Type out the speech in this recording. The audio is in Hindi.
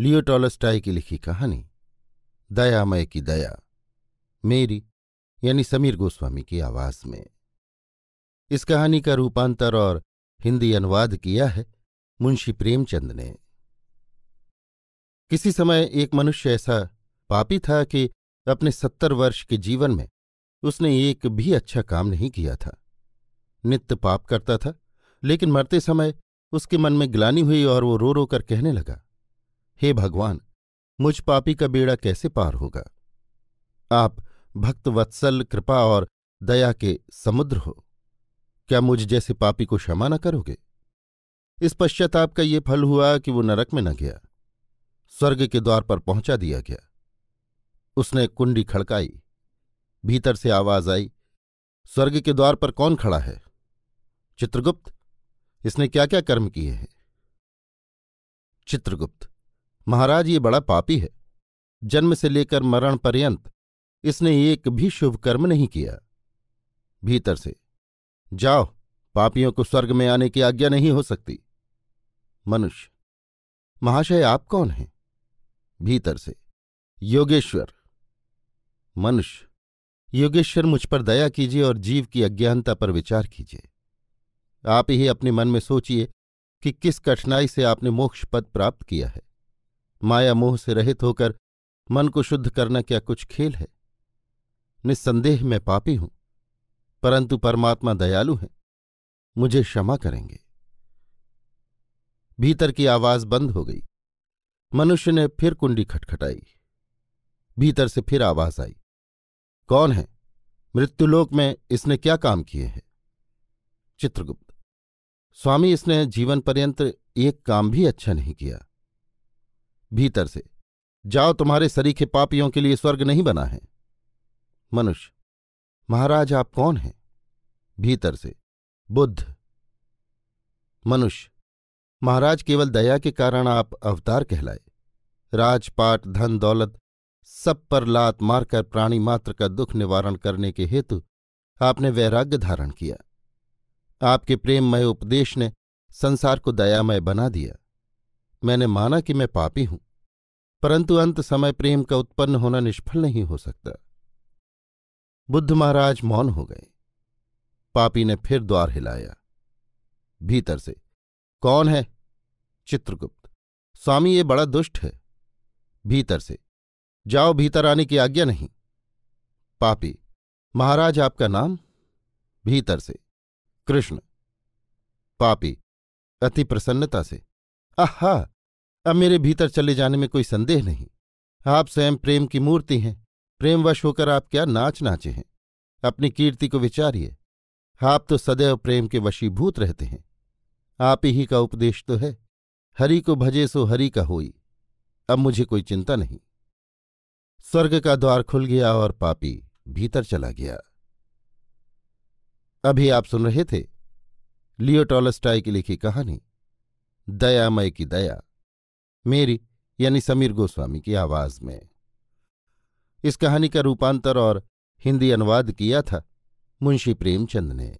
लियो टॉलस्टाई की लिखी कहानी दयामय की दया, मेरी, यानी समीर गोस्वामी की आवाज़ में। इस कहानी का रूपांतर और हिंदी अनुवाद किया है मुंशी प्रेमचंद ने। किसी समय एक मनुष्य ऐसा पापी था कि अपने सत्तर वर्ष के जीवन में उसने एक भी अच्छा काम नहीं किया था। नित्य पाप करता था, लेकिन मरते समय उसके मन में ग्लानी हुई और वो रो रो कर कहने लगा हे भगवान, मुझ पापी का बेड़ा कैसे पार होगा? आप भक्त वत्सल, कृपा और दया के समुद्र हो। क्या मुझ जैसे पापी को क्षमा न करोगे? इस पश्चाताप का ये फल हुआ कि वो नरक में न गया। स्वर्ग के द्वार पर पहुँचा दिया गया। उसने कुंडी खड़काई, भीतर से आवाज़ आई, स्वर्ग के द्वार पर कौन खड़ा है? चित्रगुप्त, इसने क्या क्या कर्म किए हैं? चित्रगुप्त महाराज, ये बड़ा पापी है। जन्म से लेकर मरण पर्यंत इसने एक भी शुभ कर्म नहीं किया। भीतर से, जाओ, पापियों को स्वर्ग में आने की आज्ञा नहीं हो सकती। मनुष्य, महाशय आप कौन हैं? भीतर से, योगेश्वर। मनुष्य, योगेश्वर, मुझ पर दया कीजिए और जीव की अज्ञानता पर विचार कीजिए। आप ही अपने मन में सोचिए कि किस कठिनाई से आपने मोक्ष पद प्राप्त किया है। माया मोह से रहित होकर मन को शुद्ध करना क्या कुछ खेल है? निस्संदेह मैं पापी हूँ, परंतु परमात्मा दयालु है। मुझे क्षमा करेंगे। भीतर की आवाज़ बंद हो गई। मनुष्य ने फिर कुंडी खटखटाई। भीतर से फिर आवाज़ आई। कौन है? मृत्युलोक में इसने क्या काम किए हैं? चित्रगुप्त। स्वामी, इसने जीवन पर्यंत एक काम भी अच्छा नहीं किया। भीतर से। जाओ तुम्हारे सरीखे पापियों के लिए स्वर्ग नहीं बना है। मनुष्य, महाराज आप कौन हैं? भीतर से। बुद्ध, मनुष्य, महाराज केवल दया के कारण आप अवतार कहलाए। राजपाट, धन, दौलत, सब पर लात मारकर प्राणी मात्र का दुख निवारण करने के हेतु आपने वैराग्य धारण किया। आपके प्रेममय उपदेश ने संसार को दयामय बना दिया। मैंने माना कि मैं पापी हूँ, परंतु अंत समय प्रेम का उत्पन्न होना निष्फल नहीं हो सकता। बुद्ध महाराज मौन हो गए। पापी ने फिर द्वार हिलाया। भीतर से, कौन है? चित्रगुप्त। स्वामी, ये बड़ा दुष्ट है। भीतर से। जाओ, भीतर आने की आज्ञा नहीं। पापी, महाराज आपका नाम? भीतर से। कृष्ण। पापी, अति प्रसन्नता से। आहा, अब मेरे भीतर चले जाने में कोई संदेह नहीं। आप स्वयं प्रेम की मूर्ति हैं, प्रेमवश होकर आप क्या नाच नाचे हैं? अपनी कीर्ति को विचारिए। आप तो सदैव प्रेम के वशीभूत रहते हैं। आप ही का उपदेश तो है, हरि को भजे सो हरि का होई। अब मुझे कोई चिंता नहीं। स्वर्ग का द्वार खुल गया और पापी भीतर चला गया। अभी आप सुन रहे थे लियो टॉलस्टाई की लिखी कहानी। दयामय की दया। मेरी, यानी समीर गोस्वामी की आवाज़ में। इस कहानी का रूपांतर और हिंदी अनुवाद किया था मुंशी प्रेमचंद ने।